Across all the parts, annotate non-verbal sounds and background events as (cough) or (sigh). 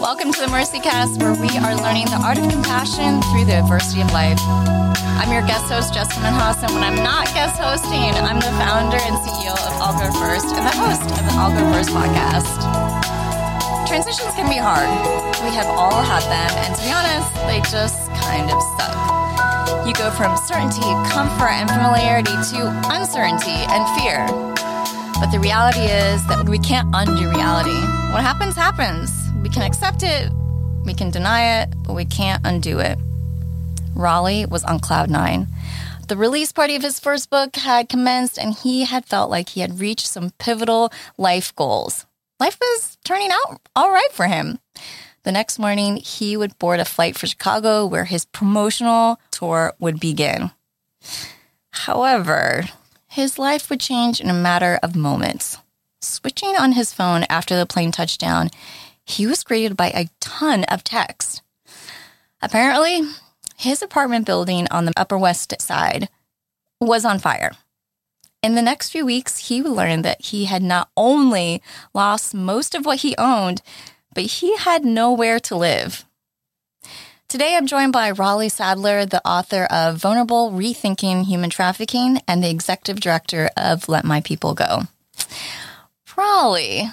Welcome to the Mercy Cast, where we are learning the art of compassion through the adversity of life. I'm your guest host, Jessica Minhas, and when I'm not guest hosting, I'm the founder and CEO of I'll Go First and the host of the I'll Go First podcast. Transitions can be hard. We have all had them, and to be honest, they just kind of suck. You go from certainty, comfort, and familiarity to uncertainty and fear. But the reality is that we can't undo reality. What happens, happens. We can accept it, we can deny it, but we can't undo it. Raleigh was on cloud nine. The release party of his first book had commenced, and he had felt like he had reached some pivotal life goals. Life was turning out all right for him. The next morning, he would board a flight for Chicago where his promotional tour would begin. However, his life would change in a matter of moments. Switching on his phone after the plane touched down, he was greeted by a ton of text. Apparently, his apartment building on the Upper West Side was on fire. In the next few weeks, he learned that he had not only lost most of what he owned, but he had nowhere to live. Today, I'm joined by Raleigh Sadler, the author of Vulnerable Rethinking Human Trafficking and the executive director of Let My People Go. Raleigh,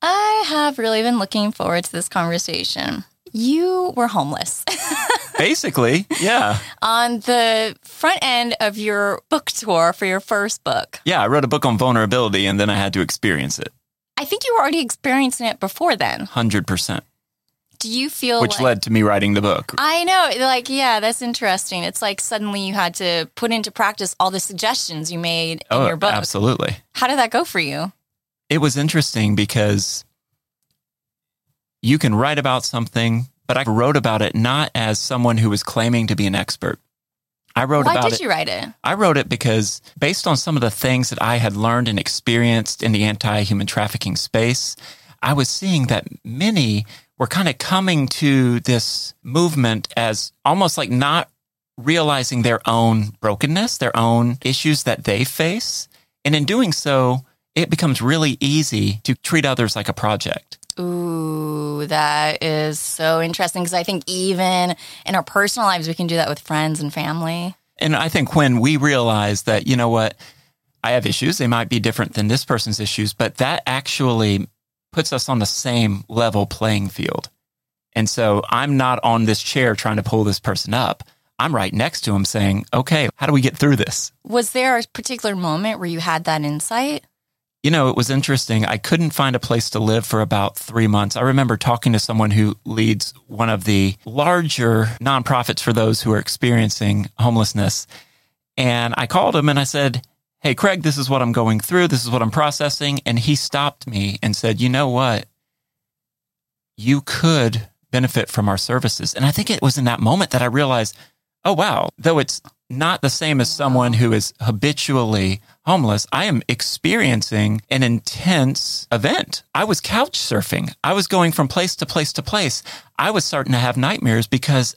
I have really been looking forward to this conversation. You were homeless. (laughs) Basically, yeah. on the front end of your book tour for your first book. Yeah, I wrote a book on vulnerability and then I had to experience it. I think you were already experiencing it before then. 100%. Do you feel Which like, led to me writing the book. I know, like, yeah, that's interesting. It's like suddenly you had to put into practice all the suggestions you made in oh, your book. absolutely. How did that go for you? It was interesting because you can write about something, but I wrote about it not as someone who was claiming to be an expert. I wrote Why about did you write it? I wrote it because based on some of the things that I had learned and experienced in the anti human trafficking space, I was seeing that many were kind of coming to this movement as almost like not realizing their own brokenness, their own issues that they face. And in doing so, it becomes really easy to treat others like a project. Ooh, that is so interesting because I think even in our personal lives, we can do that with friends and family. And I think when we realize that, you know what, I have issues, they might be different than this person's issues, but that actually puts us on the same level playing field. And so I'm not on this chair trying to pull this person up. I'm right next to him saying, okay, how do we get through this? Was there a particular moment where you had that insight? You know, it was interesting. I couldn't find a place to live for about three months. I remember talking to someone who leads one of the larger nonprofits for those who are experiencing homelessness. And I called him and I said, Hey, Craig, this is what I'm going through. This is what I'm processing. And he stopped me and said, You know what? You could benefit from our services. And I think it was in that moment that I realized, oh, wow, though it's not the same as someone who is habitually homeless, I am experiencing an intense event. I was couch surfing. I was going from place to place to place. I was starting to have nightmares because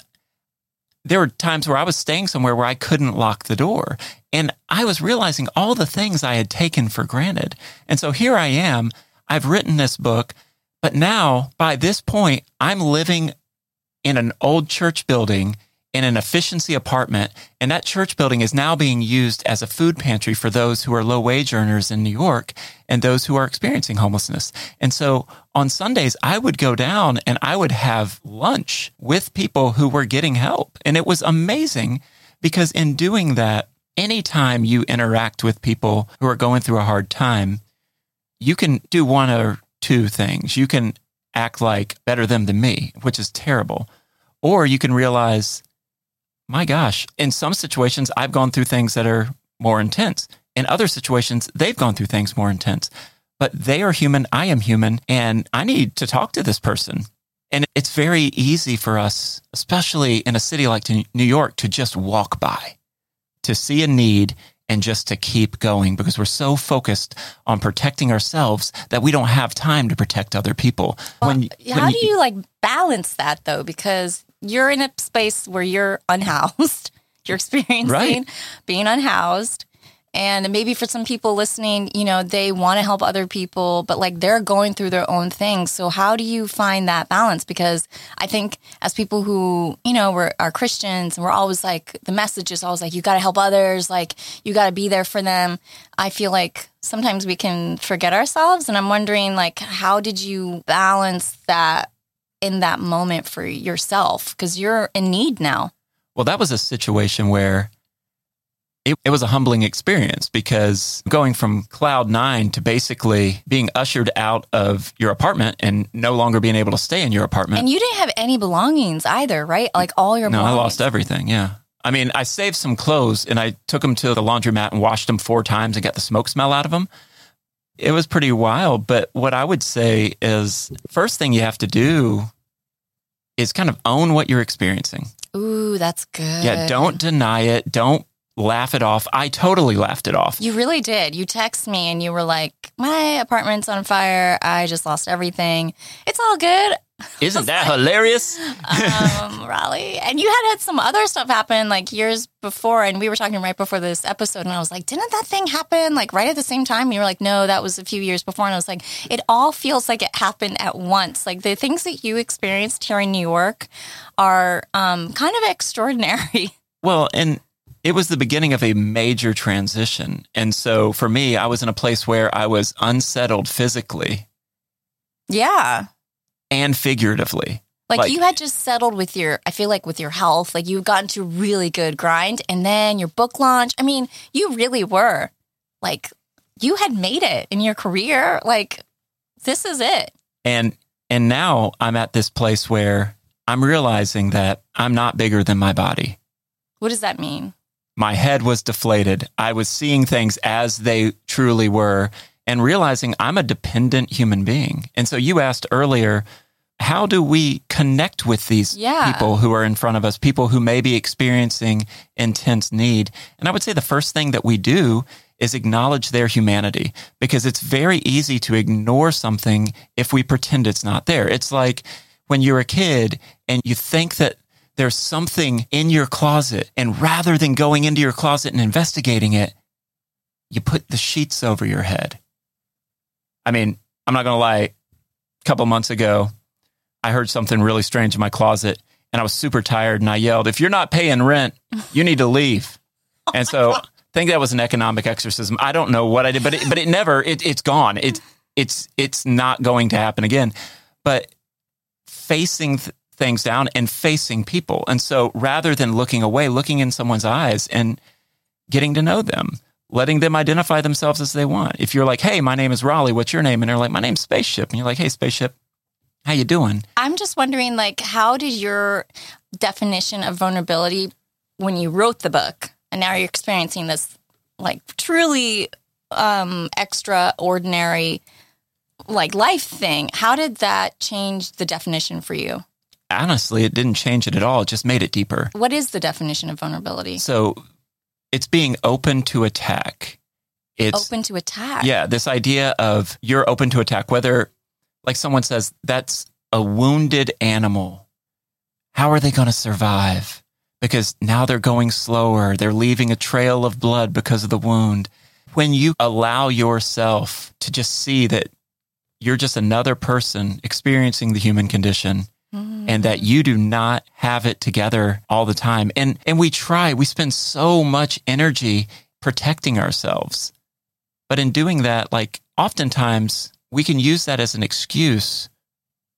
there were times where I was staying somewhere where I couldn't lock the door. And I was realizing all the things I had taken for granted. And so here I am. I've written this book, but now by this point, I'm living in an old church building in an efficiency apartment. And that church building is now being used as a food pantry for those who are low wage earners in New York and those who are experiencing homelessness. And so on Sundays, I would go down and I would have lunch with people who were getting help. And it was amazing because in doing that, anytime you interact with people who are going through a hard time, you can do one or two things. You can act like better them than me, which is terrible. Or you can realize, my gosh, in some situations, I've gone through things that are more intense. In other situations, they've gone through things more intense. But they are human, I am human, and I need to talk to this person. And it's very easy for us, especially in a city like New York, to just walk by, to see a need and just to keep going because we're so focused on protecting ourselves that we don't have time to protect other people. When, How when do you, you like balance that though? Because you're in a space where you're unhoused, (laughs) you're experiencing right. being unhoused, And maybe for some people listening, you know, they want to help other people, but like they're going through their own things. So how do you find that balance? Because I think as people who, you know, we're are Christians and we're always like the message is always like you got to help others, like you got to be there for them. I feel like sometimes we can forget ourselves and I'm wondering like how did you balance that in that moment for yourself because you're in need now? Well, that was a situation where it, it was a humbling experience because going from cloud nine to basically being ushered out of your apartment and no longer being able to stay in your apartment. And you didn't have any belongings either, right? Like all your no, belongings. I lost everything. Yeah. I mean, I saved some clothes and I took them to the laundromat and washed them four times and got the smoke smell out of them. It was pretty wild. But what I would say is first thing you have to do is kind of own what you're experiencing. Ooh, that's good. Yeah, don't deny it. Don't laugh it off. I totally laughed it off. You really did. You text me and you were like, "My apartment's on fire. I just lost everything. It's all good." (laughs) Isn't that hilarious? um, (laughs) Raleigh. And you had had some other stuff happen like years before, and we were talking right before this episode, and I was like, "Didn't that thing happen like right at the same time?" And you were like, "No, that was a few years before." And I was like, "It all feels like it happened at once. Like the things that you experienced here in New York are um, kind of extraordinary." (laughs) Well, and it was the beginning of a major transition. And so for me, I was in a place where I was unsettled physically Yeah. and figuratively. Like, Like- you had just settled with your, I feel like with your health, like you got into a really good grind and then your book launch. I mean, you really were like, you had made it in your career. Like, this is it. And and now I'm at this place where I'm realizing that I'm not bigger than my body. What does that mean? My head was deflated. I was seeing things as they truly were and realizing I'm a dependent human being. And so you asked earlier, how do we connect with these Yeah. people who are in front of us, people who may be experiencing intense need? And I would say the first thing that we do is acknowledge their humanity because it's very easy to ignore something if we pretend it's not there. It's like when you're a kid and you think that there's something in your closet, and rather than going into your closet and investigating it, you put the sheets over your head. I mean, I'm not going to lie. A couple months ago, I heard something really strange in my closet and I was super tired and I yelled, If you're not paying rent, you need to leave. (laughs) Oh and so I think that was an economic exorcism. I don't know what I did, but it, but it never, it, it's gone. It, it's, it's not going to happen again. But facing th- things down and facing people. And so rather than looking away, looking in someone's eyes and getting to know them, letting them identify themselves as they want. If you're like, hey, my name is Raleigh, what's your name? And they're like, my name's Spaceship. And you're like, hey, Spaceship, how you doing? I'm just wondering, like, how did your definition of vulnerability when you wrote the book and now you're experiencing this, like, truly um, extraordinary, like, life thing? How did that change the definition for you? Honestly, it didn't change it at all. It just made it deeper. What is the definition of vulnerability? So it's being open to attack. It's Open to attack. Yeah, this idea of you're open to attack, whether like someone says that's a wounded animal. How are they going to survive? Because now they're going slower. They're leaving a trail of blood because of the wound. When you allow yourself to just see that you're just another person experiencing the human condition Mm. and that you do not have it together all the time. And and we try, we spend so much energy protecting ourselves. But in doing that, like oftentimes we can use that as an excuse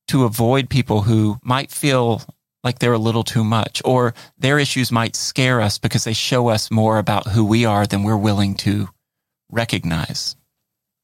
to avoid people who might feel like they're a little too much or their issues might scare us because they show us more about who we are than we're willing to recognize.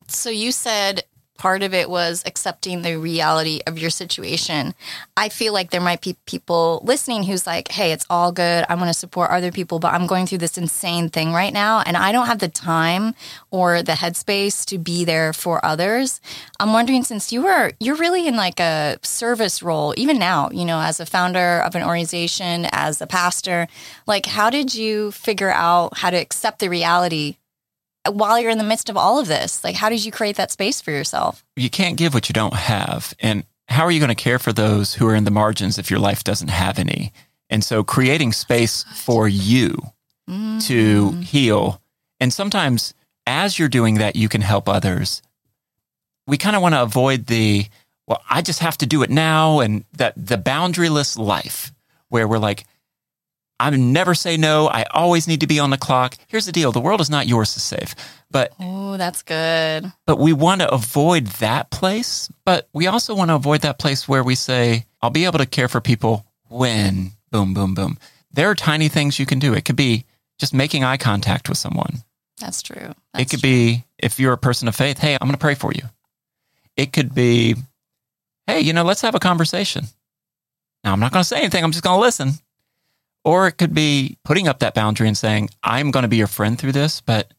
So you said part of it was accepting the reality of your situation. I feel like there might be people listening who's like, "Hey, it's all good. I want to support other people, but I'm going through this insane thing right now and I don't have the time or the headspace to be there for others." I'm wondering since you were you're really in like a service role even now, you know, as a founder of an organization, as a pastor, like how did you figure out how to accept the reality while you're in the midst of all of this? Like, how did you create that space for yourself? You can't give what you don't have. And how are you going to care for those who are in the margins if your life doesn't have any? And so creating space for you to mm. heal And sometimes as you're doing that, you can help others. We kind of want to avoid the, well, I just have to do it now and that the boundaryless life where we're like, I never say no. I always need to be on the clock. Here's the deal. The world is not yours to save, but, Oh, that's good. but we want to avoid that place. But we also want to avoid that place where we say, I'll be able to care for people when boom, boom, boom. There are tiny things you can do. It could be just making eye contact with someone. That's true. it could true. be if you're a person of faith, hey, I'm going to pray for you. It could be, hey, you know, let's have a conversation. Now, I'm not going to say anything, I'm just going to listen. Or it could be putting up that boundary and saying, I'm going to be your friend through this, but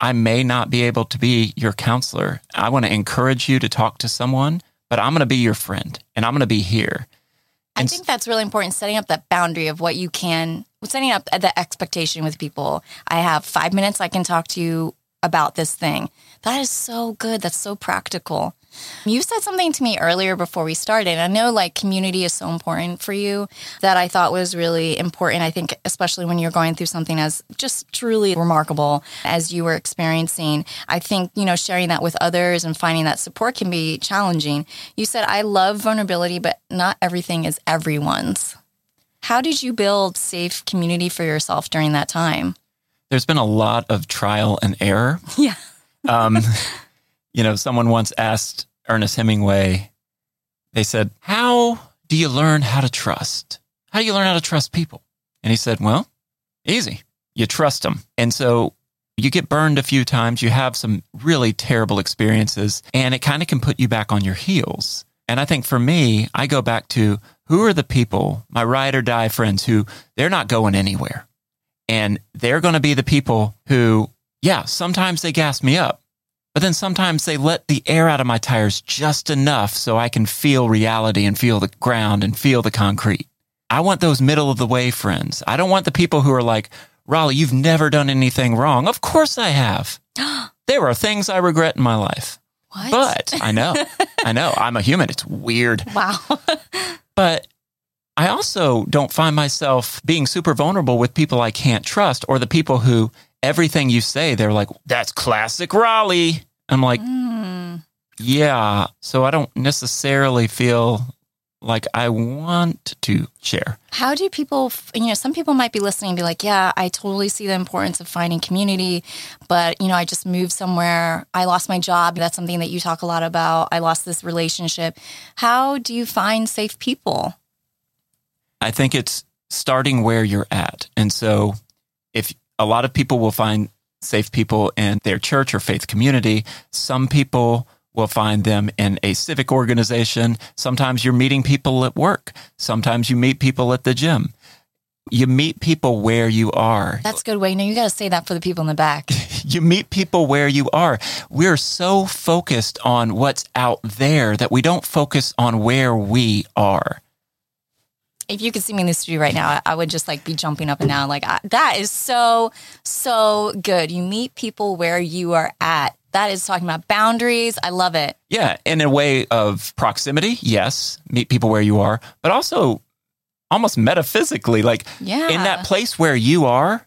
I may not be able to be your counselor. I want to encourage you to talk to someone, but I'm going to be your friend and I'm going to be here. I think that's really important. Setting up that boundary of what you can, setting up the expectation with people. I have five minutes. I can talk to you about this thing. That is so good. That's so practical. You said something to me earlier before we started. I know like community is so important for you that I thought was really important. I think, especially when you're going through something as just truly remarkable as you were experiencing, I think, you know, sharing that with others and finding that support can be challenging. You said, I love vulnerability, but not everything is everyone's. How did you build safe community for yourself during that time? There's been a lot of trial and error. (laughs) Yeah. Um, you know, someone once asked Ernest Hemingway, they said, How do you learn how to trust? How do you learn how to trust people? And he said, Well, easy. You trust them. And so you get burned a few times, you have some really terrible experiences, and it kind of can put you back on your heels. And I think for me, I go back to who are the people, my ride or die friends, who they're not going anywhere. And they're going to be the people who, yeah, sometimes they gas me up, but then sometimes they let the air out of my tires just enough so I can feel reality and feel the ground and feel the concrete. I want those middle of the way friends. I don't want the people who are like, Raleigh, you've never done anything wrong. Of course I have. (gasps) there are things I regret in my life, What? but I know, I know I'm a human. It's weird. (laughs) wow. But I also don't find myself being super vulnerable with people I can't trust or the people who everything you say, they're like, that's classic Raleigh. I'm like, Hmm. yeah. So I don't necessarily feel like I want to share. How do people, you know, some people might be listening and be like, yeah, I totally see the importance of finding community, but, you know, I just moved somewhere. I lost my job. That's something that you talk a lot about. I lost this relationship. How do you find safe people? I think it's starting where you're at. And so if a lot of people will find safe people in their church or faith community, some people will find them in a civic organization. Sometimes you're meeting people at work. Sometimes you meet people at the gym. You meet people where you are. That's a good way. No, you got to say that for the people in the back. (laughs) You meet people where you are. We're so focused on what's out there that we don't focus on where we are. If you could see me in the studio right now, I- would just like be jumping up and down. Like I, that is so so good. You meet people where you are at. That is talking about boundaries. I love it. Yeah, in a way of proximity, yes, meet people where you are, but also almost metaphysically, like Yeah. in that place where you are,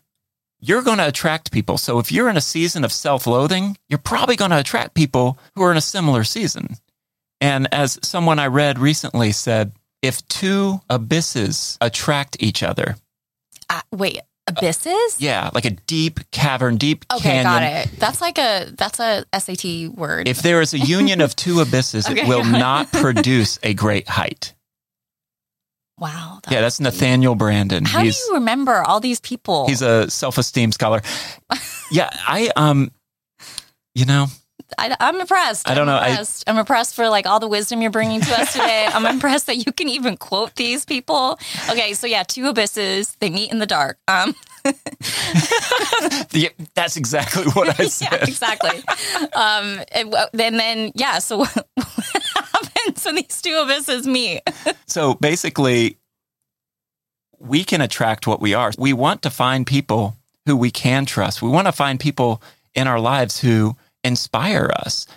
you're going to attract people. So if you're in a season of self loathing, you're probably going to attract people who are in a similar season. And as someone I read recently said, if two abysses attract each other, Uh, wait, abysses? yeah, like a deep cavern, deep canyon. Okay, canyon. got it. That's like a that's a SAT word. If there is a union of two abysses, (laughs) Okay, it will got it. not (laughs) produce a great height. wow. Yeah, that's Nathaniel Branden. How he's do you remember all these people? he's a self-esteem scholar. (laughs) Yeah, I um you know, I, I'm impressed. I don't I'm know, I- Impressed. I'm impressed for like all the wisdom you're bringing to us today. (laughs) I'm impressed that you can even quote these people. Okay, so yeah, two abysses. They meet in the dark. Um, the, that's exactly what I (laughs) yeah, said. exactly. um, and, and then yeah, so (laughs) what happens when these two abysses meet? So basically we can attract what we are. We want to find people who we can trust. We want to find people in our lives who inspire us,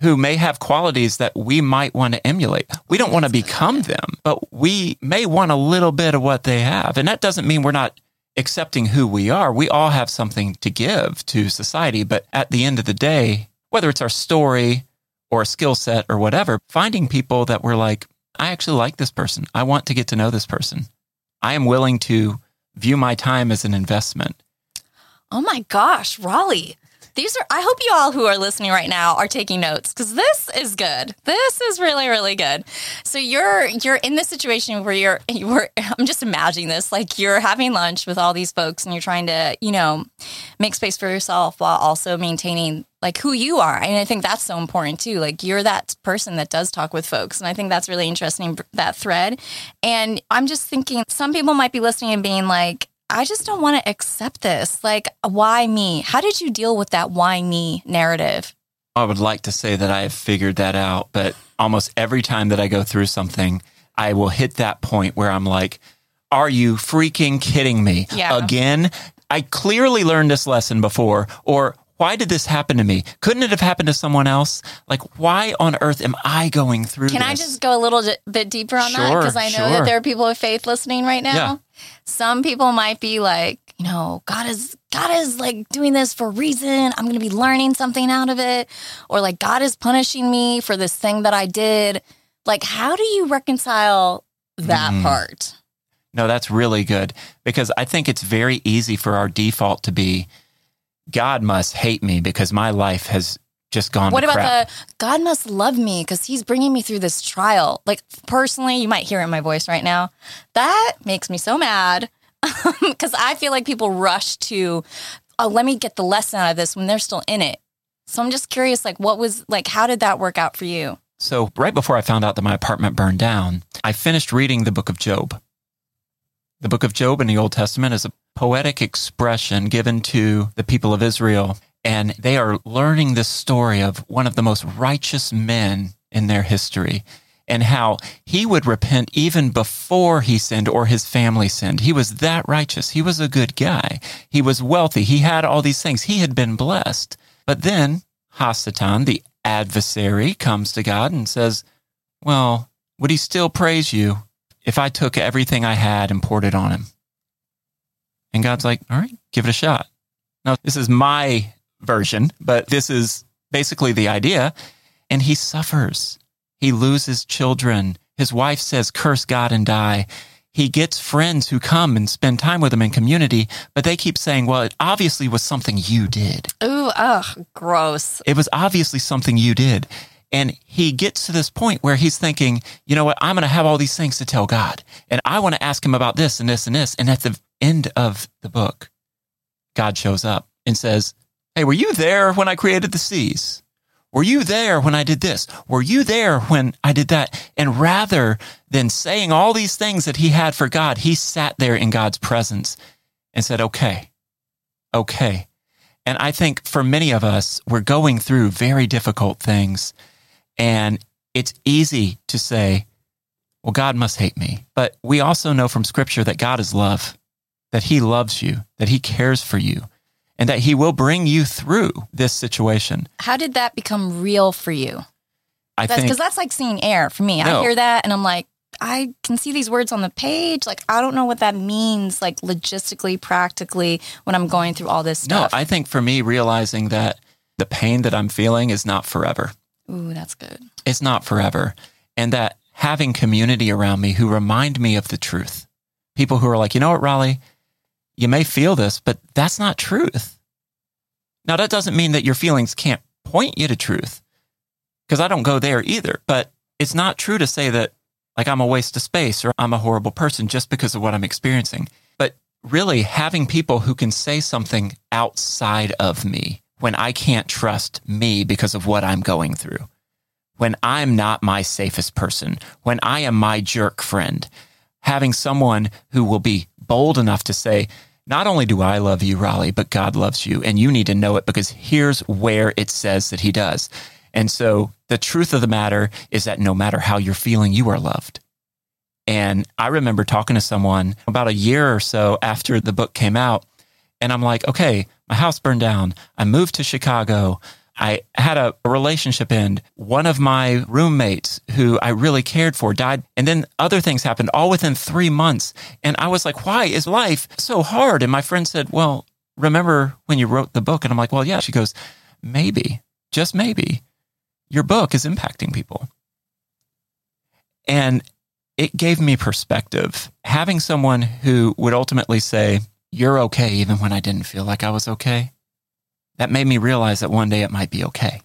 who may have qualities that we might want to emulate. We don't want to become them, but we may want a little bit of what they have. And that doesn't mean we're not accepting who we are. We all have something to give to society. But at the end of the day, whether it's our story or a skill set or whatever, finding people that we're like, I actually like this person. I want to get to know this person. I am willing to view my time as an investment. Oh my gosh, Raleigh. These are I hope you all who are listening right now are taking notes cuz this is good. This is really really good. So you're you're in this situation where you're you're (laughs) I'm just imagining this like you're having lunch with all these folks and you're trying to, you know, make space for yourself while also maintaining like who you are. And I think that's so important too. Like you're that person that does talk with folks. And I think that's really interesting, that thread. And I'm just thinking some people might be listening and being like, I just don't want to accept this. Like, why me? How did you deal with that why me narrative? I would like to say that I have figured that out, but almost every time that I go through something, I will hit that point where I'm like, are you freaking kidding me? Yeah. Again? I clearly learned this lesson before, or why did this happen to me? Couldn't it have happened to someone else? Like, why on earth am I going through Can this? I just go a little bit deeper on that? Because I know sure. that there are people of faith listening right now. Yeah. Some people might be like, you know, God is God is like doing this for a reason. I'm going to be learning something out of it, or like God is punishing me for this thing that I did. Like, how do you reconcile that Mm. part? No, that's really good because I think it's very easy for our default to be God must hate me because my life has just gone What about crap. the God must love me because He's bringing me through this trial? Like personally, you might hear it in my voice right now. That makes me so mad (laughs) because I feel like people rush to, oh, let me get the lesson out of this when they're still in it. So I'm just curious, like, what was like, how did that work out for you? So, right before I found out that my apartment burned down, I finished reading the book of Job. The book of Job in the Old Testament is a poetic expression given to the people of Israel, and they are learning this story of one of the most righteous men in their history and how he would repent even before he sinned or his family sinned. He was that righteous. He was a good guy. He was wealthy. He had all these things. He had been blessed. But then Hasatan, the adversary, comes to God and says, Well, would he still praise you if I took everything I had and poured it on him? And God's like, All right, give it a shot. Now, this is my version, but this is basically the idea. And he suffers. He loses children. His wife says, Curse God and die. He gets friends who come and spend time with him in community, but they keep saying, Well, it obviously was something you did. Ooh, ugh, gross. It was obviously something you did. And he gets to this point where he's thinking, you know what? I'm going to have all these things to tell God. And I want to ask him about this and this and this. And at the end of the book, God shows up and says, Hey, were you there when I created the seas? Were you there when I did this? Were you there when I did that? And rather than saying all these things that he had for God, he sat there in God's presence and said, Okay, okay. And I think for many of us, we're going through very difficult things. And it's easy to say, well, God must hate me. But we also know from scripture that God is love, that he loves you, that he cares for you, and that he will bring you through this situation. How did that become real for you? I That's think because that's like seeing air for me. I hear that and I'm like, I can see these words on the page. Like, I don't know what that means, like logistically, practically, when I'm going through all this no. I think for me, realizing that the pain that I'm feeling is not forever. Ooh, that's good. It's not forever. And that having community around me who remind me of the truth. People who are like, you know what, Raleigh, you may feel this, but that's not truth. Now, that doesn't mean that your feelings can't point you to truth, because I don't go there either. But it's not true to say that, like, I'm a waste of space or I'm a horrible person just because of what I'm experiencing. But really, having people who can say something outside of me when I can't trust me because of what I'm going through when I'm not my safest person, when I am my jerk friend, having someone who will be bold enough to say, not only do I love you, Raleigh, but God loves you. And you need to know it because here's where it says that he does. And so the truth of the matter is that no matter how you're feeling, you are loved. And I remember talking to someone about a year or so after the book came out. And I'm like, okay, my house burned down. I moved to Chicago. I had a, relationship end. One of my roommates who I really cared for died. And then other things happened all within three months. And I was like, why is life so hard? And my friend said, well, remember when you wrote the book? And I'm like, well, yeah. She goes, maybe, just maybe, your book is impacting people. And it gave me perspective. Having someone who would ultimately say, you're okay, even when I didn't feel like I was okay that made me realize that one day it might be okay.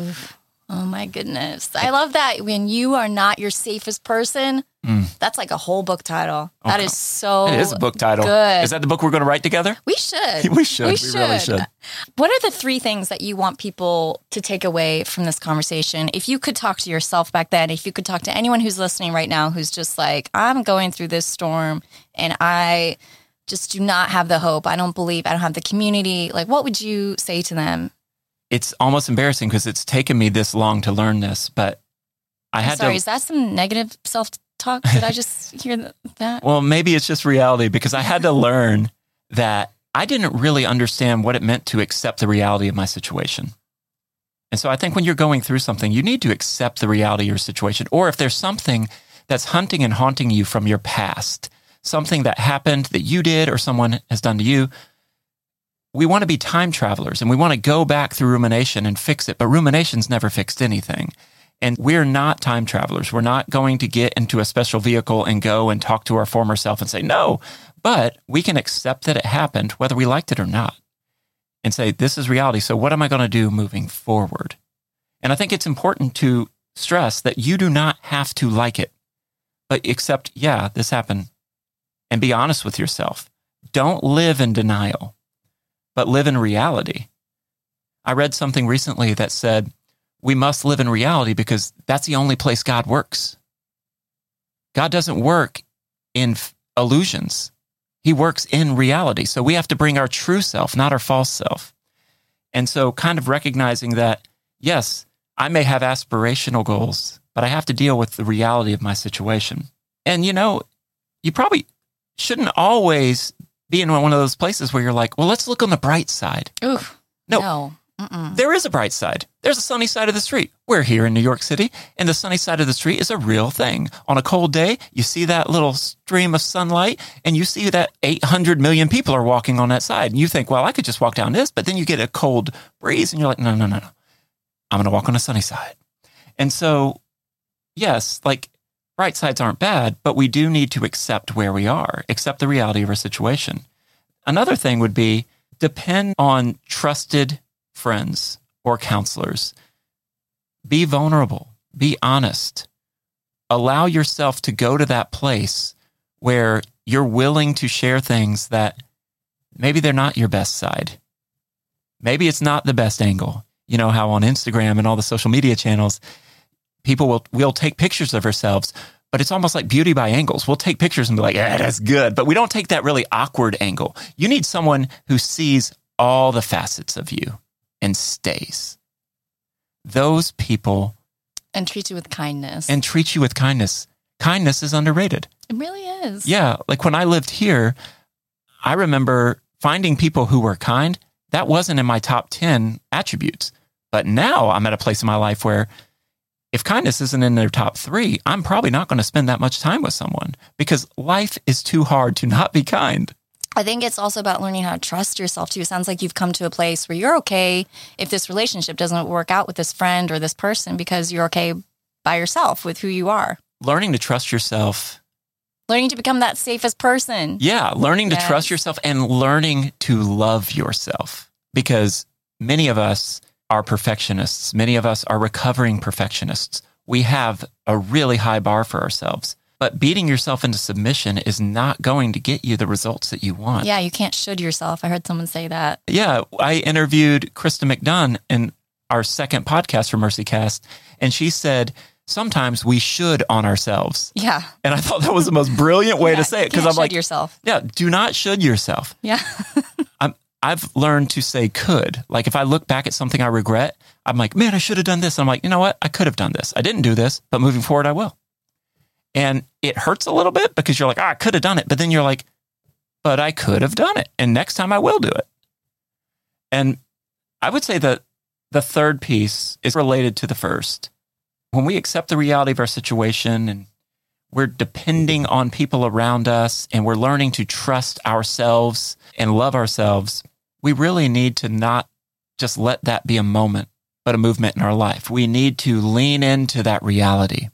Oof. Oh my goodness. I love that when you are not your safest person, mm. that's like a whole book title. Okay. That is so It is a book title. Good. Is that the book we're going to write together? We should. (laughs) we should. We, we should. really should. What are the three things that you want people to take away from this conversation? If you could talk to yourself back then, if you could talk to anyone who's listening right now who's just like, I'm going through this storm and I just do not have the hope. I don't believe. I don't have the community. Like, what would you say to them? It's almost embarrassing because it's taken me this long to learn this, but I had sorry, to. Is that some negative self talk? Did I just (laughs) hear that? Well, maybe it's just reality because I had to (laughs) learn that I didn't really understand what it meant to accept the reality of my situation. And so I think when you're going through something, you need to accept the reality of your situation. Or if there's something that's hunting and haunting you from your past, something that happened that you did or someone has done to you. We want to be time travelers and we want to go back through rumination and fix it, but rumination's never fixed anything. And we're not time travelers. We're not going to get into a special vehicle and go and talk to our former self and say, no, but we can accept that it happened, whether we liked it or not, and say, this is reality. So what am I going to do moving forward? And I think it's important to stress that you do not have to like it, but accept, yeah, this happened and be honest with yourself. Don't live in denial, but live in reality. I read something recently that said, we must live in reality because that's the only place God works. God doesn't work in illusions. He works in reality. So we have to bring our true self, not our false self. And so kind of recognizing that, yes, I may have aspirational goals, but I have to deal with the reality of my situation. And you know, you probably shouldn't always be in one of those places where you're like, well, let's look on the bright side. Oof. No. no. There is a bright side. There's a sunny side of the street. We're here in New York City, and the sunny side of the street is a real thing. On a cold day, you see that little stream of sunlight, and you see that 800 million people are walking on that side. And you think, well, I could just walk down this, but then you get a cold breeze, and you're like, no, no, no, no. I'm going to walk on the sunny side. And so, yes, like bright sides aren't bad, but we do need to accept where we are, accept the reality of our situation. Another thing would be depend on trusted friends or counselors. Be vulnerable, be honest. Allow yourself to go to that place where you're willing to share things that maybe they're not your best side. Maybe it's not the best angle. You know how on Instagram and all the social media channels, people will will take pictures of ourselves, but it's almost like beauty by angles. We'll take pictures and be like, yeah, that's good. But we don't take that really awkward angle. You need someone who sees all the facets of you and stays. Those people. And treat you with kindness. And treat you with kindness. Kindness is underrated. It really is. Yeah. Like when I lived here, I remember finding people who were kind. That wasn't in my top 10 attributes. But now I'm at a place in my life where if kindness isn't in their top three, I'm probably not going to spend that much time with someone because life is too hard to not be kind. I think it's also about learning how to trust yourself too. It sounds like you've come to a place where you're okay if this relationship doesn't work out with this friend or this person because you're okay by yourself with who you are. Learning to trust yourself. Learning to become that safest person. Yeah, learning yes. to trust yourself and learning to love yourself because many of us are perfectionists. Many of us are recovering perfectionists. We have a really high bar for ourselves. But beating yourself into submission is not going to get you the results that you want. Yeah, you can't should yourself. I heard someone say that. Yeah, I interviewed Krista McDunn in our second podcast for MercyCast, and she said, sometimes we should on ourselves. Yeah. And I thought that was the most brilliant way yeah, to say it because I'm like yourself. Yeah, do not should yourself. Yeah. (laughs) I've learned to say could. Like if I look back at something I regret, I'm like, man, I should have done this. I'm like, you know what? I could have done this. I didn't do this, but moving forward, I will. And it hurts a little bit because you're like, oh, I could have done it. But then you're like, but I could have done it. And next time I will do it. And I would say that the third piece is related to the first. When we accept the reality of our situation and we're depending on people around us and we're learning to trust ourselves and love ourselves, we really need to not just let that be a moment, but a movement in our life. We need to lean into that reality.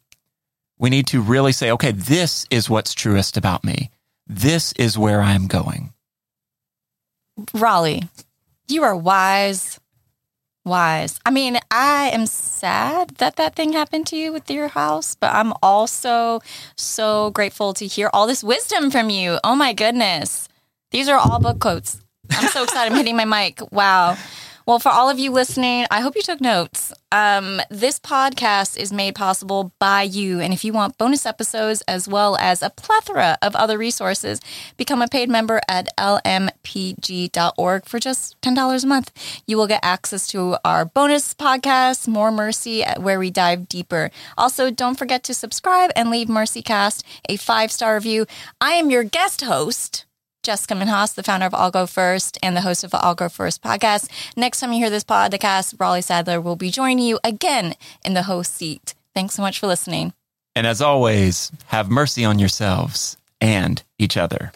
We need to really say, okay, this is what's truest about me. This is where I'm going. Raleigh, you are wise. Wise. I mean, I am sad that that thing happened to you with your house, but I'm also so grateful to hear all this wisdom from you. Oh my goodness. These are all book quotes. I'm so excited. I'm hitting my mic. Wow. Well, for all of you listening, I hope you took notes. Um, this podcast is made possible by you. And if you want bonus episodes as well as a plethora of other resources, become a paid member at lmpg.org for just $10 a month. You will get access to our bonus podcast, More Mercy, where we dive deeper. Also, don't forget to subscribe and leave MercyCast a five star review. I am your guest host. Jessica Minhas, the founder of I'll Go First and the host of the I'll Go First podcast. Next time you hear this podcast, Raleigh Sadler will be joining you again in the host seat. Thanks so much for listening. And as always, have mercy on yourselves and each other.